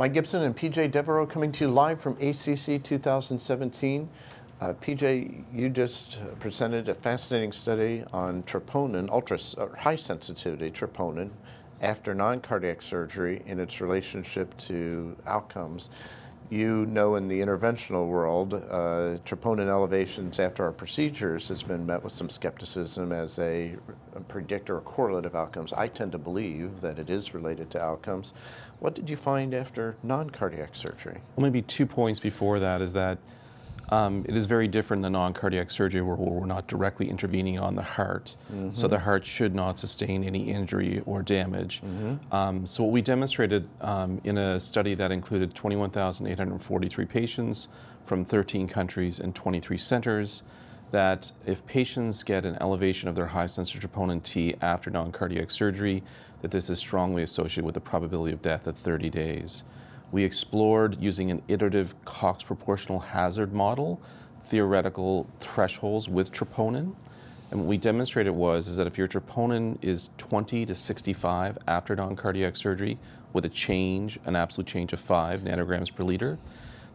Mike Gibson and PJ Devereaux coming to you live from ACC 2017. Uh, PJ, you just presented a fascinating study on troponin, ultra high sensitivity troponin, after non-cardiac surgery and its relationship to outcomes you know in the interventional world, uh, troponin elevations after our procedures has been met with some skepticism as a, a predictor or correlate of outcomes. I tend to believe that it is related to outcomes. What did you find after non-cardiac surgery? Well, maybe two points before that is that um, it is very different than non-cardiac surgery where we're not directly intervening on the heart. Mm-hmm. So the heart should not sustain any injury or damage. Mm-hmm. Um, so what we demonstrated um, in a study that included 21,843 patients from 13 countries and 23 centers that if patients get an elevation of their high sensitive troponin T after non-cardiac surgery, that this is strongly associated with the probability of death at 30 days we explored using an iterative Cox proportional hazard model, theoretical thresholds with troponin. And what we demonstrated was is that if your troponin is 20 to 65 after non-cardiac surgery with a change, an absolute change of 5 nanograms per liter,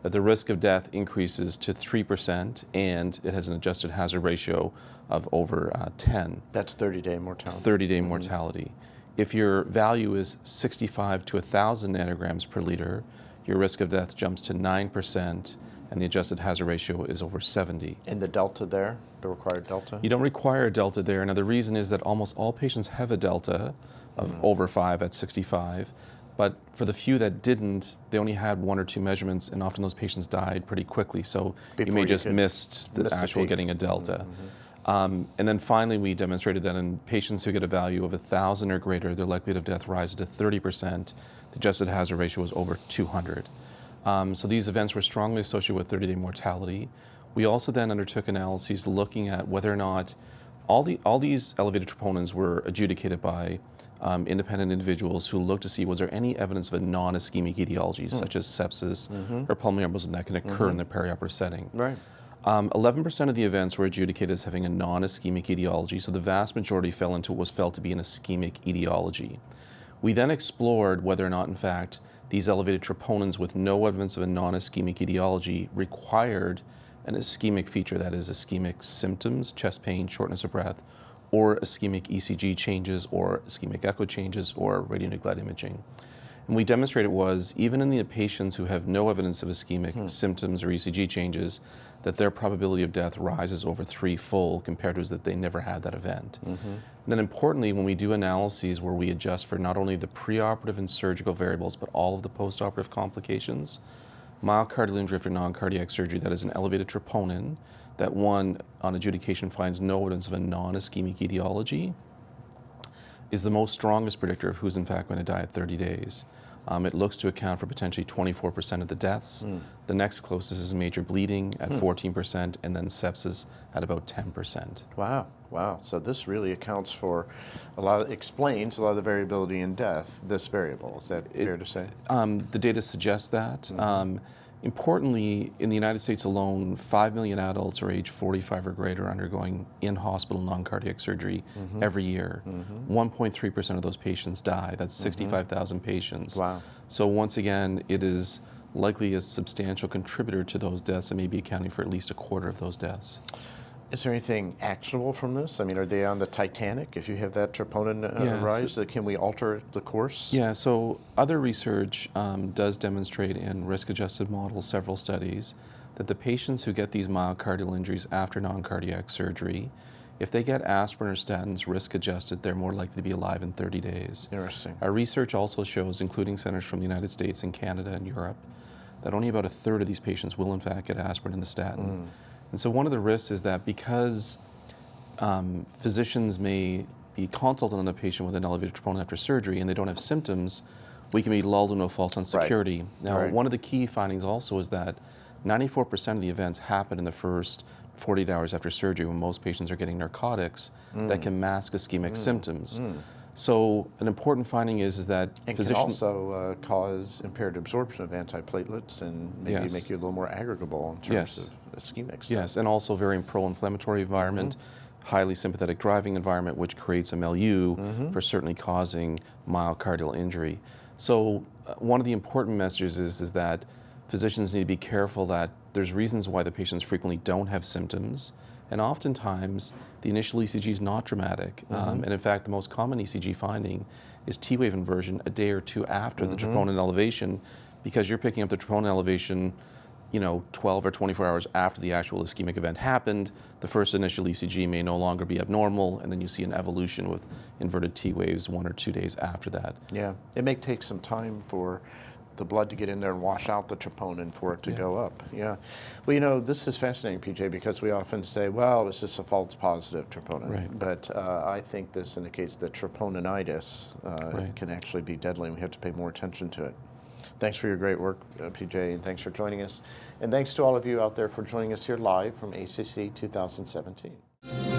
that the risk of death increases to 3% and it has an adjusted hazard ratio of over uh, 10. That's 30-day mortality. 30-day mm-hmm. mortality. If your value is 65 to 1,000 nanograms per liter, your risk of death jumps to 9%, and the adjusted hazard ratio is over 70. And the delta there, the required delta? You don't require a delta there. Now, the reason is that almost all patients have a delta of mm. over 5 at 65. But for the few that didn't, they only had one or two measurements, and often those patients died pretty quickly. So Before you may you just missed the actual the getting a delta. Mm-hmm. Um, and then finally, we demonstrated that in patients who get a value of 1,000 or greater, their likelihood of death rises to 30%. The adjusted hazard ratio was over 200. Um, so these events were strongly associated with 30 day mortality. We also then undertook analyses looking at whether or not all, the, all these elevated troponins were adjudicated by um, independent individuals who looked to see was there any evidence of a non ischemic etiology, hmm. such as sepsis mm-hmm. or pulmonary embolism, that can occur mm-hmm. in the perioperative setting. Right. Um, 11% of the events were adjudicated as having a non-ischemic etiology, so the vast majority fell into what was felt to be an ischemic etiology. We then explored whether or not, in fact, these elevated troponins with no evidence of a non-ischemic etiology required an ischemic feature, that is, ischemic symptoms, chest pain, shortness of breath, or ischemic ECG changes, or ischemic echo changes, or radionuclide imaging. And we demonstrated was even in the patients who have no evidence of ischemic hmm. symptoms or ECG changes, that their probability of death rises over threefold compared to those that they never had that event. Mm-hmm. then importantly, when we do analyses where we adjust for not only the preoperative and surgical variables, but all of the postoperative complications, myocardial injury after non-cardiac surgery that is an elevated troponin, that one on adjudication finds no evidence of a non-ischemic etiology, is the most strongest predictor of who's in fact going to die at 30 days. Um, it looks to account for potentially 24% of the deaths. Mm. The next closest is major bleeding at mm. 14%, and then sepsis at about 10%. Wow, wow. So this really accounts for a lot of, explains a lot of the variability in death, this variable. Is that it, fair to say? Um, the data suggests that. Mm-hmm. Um, Importantly, in the United States alone, 5 million adults are age 45 or greater undergoing in hospital non cardiac surgery mm-hmm. every year. Mm-hmm. 1.3% of those patients die. That's mm-hmm. 65,000 patients. Wow. So, once again, it is likely a substantial contributor to those deaths and maybe accounting for at least a quarter of those deaths. Is there anything actionable from this? I mean, are they on the Titanic? If you have that troponin uh, yes. rise, uh, can we alter the course? Yeah, so other research um, does demonstrate in risk adjusted models, several studies, that the patients who get these myocardial injuries after non cardiac surgery, if they get aspirin or statins risk adjusted, they're more likely to be alive in 30 days. Interesting. Our research also shows, including centers from the United States and Canada and Europe, that only about a third of these patients will in fact get aspirin and the statin. Mm. And so one of the risks is that because um, physicians may be consulted on a patient with an elevated troponin after surgery and they don't have symptoms, we can be lulled into a false sense of security. Right. Now, right. one of the key findings also is that 94% of the events happen in the first 48 hours after surgery when most patients are getting narcotics mm. that can mask ischemic mm. symptoms. Mm. So an important finding is, is that and physicians can also uh, cause impaired absorption of antiplatelets and maybe yes. make you a little more aggregable in terms yes. of ischemic stuff. Yes, and also very pro-inflammatory environment. Mm-hmm highly sympathetic driving environment, which creates milieu mm-hmm. for certainly causing myocardial injury. So uh, one of the important messages is, is that physicians need to be careful that there's reasons why the patients frequently don't have symptoms, and oftentimes the initial ECG is not dramatic. Um, and in fact, the most common ECG finding is T-wave inversion a day or two after the troponin elevation, because you're picking up the troponin elevation you know, 12 or 24 hours after the actual ischemic event happened, the first initial ECG may no longer be abnormal, and then you see an evolution with inverted T waves one or two days after that. Yeah, it may take some time for the blood to get in there and wash out the troponin for it to Yeah. go up. Yeah. Well, you know, this is fascinating, PJ, because we often say, well, it's just a false positive troponin. Right. But uh, I think this indicates that troponinitis uh, Right. can actually be deadly, and we have to pay more attention to it. Thanks for your great work, uh, PJ, and thanks for joining us. And thanks to all of you out there for joining us here live from ACC 2017.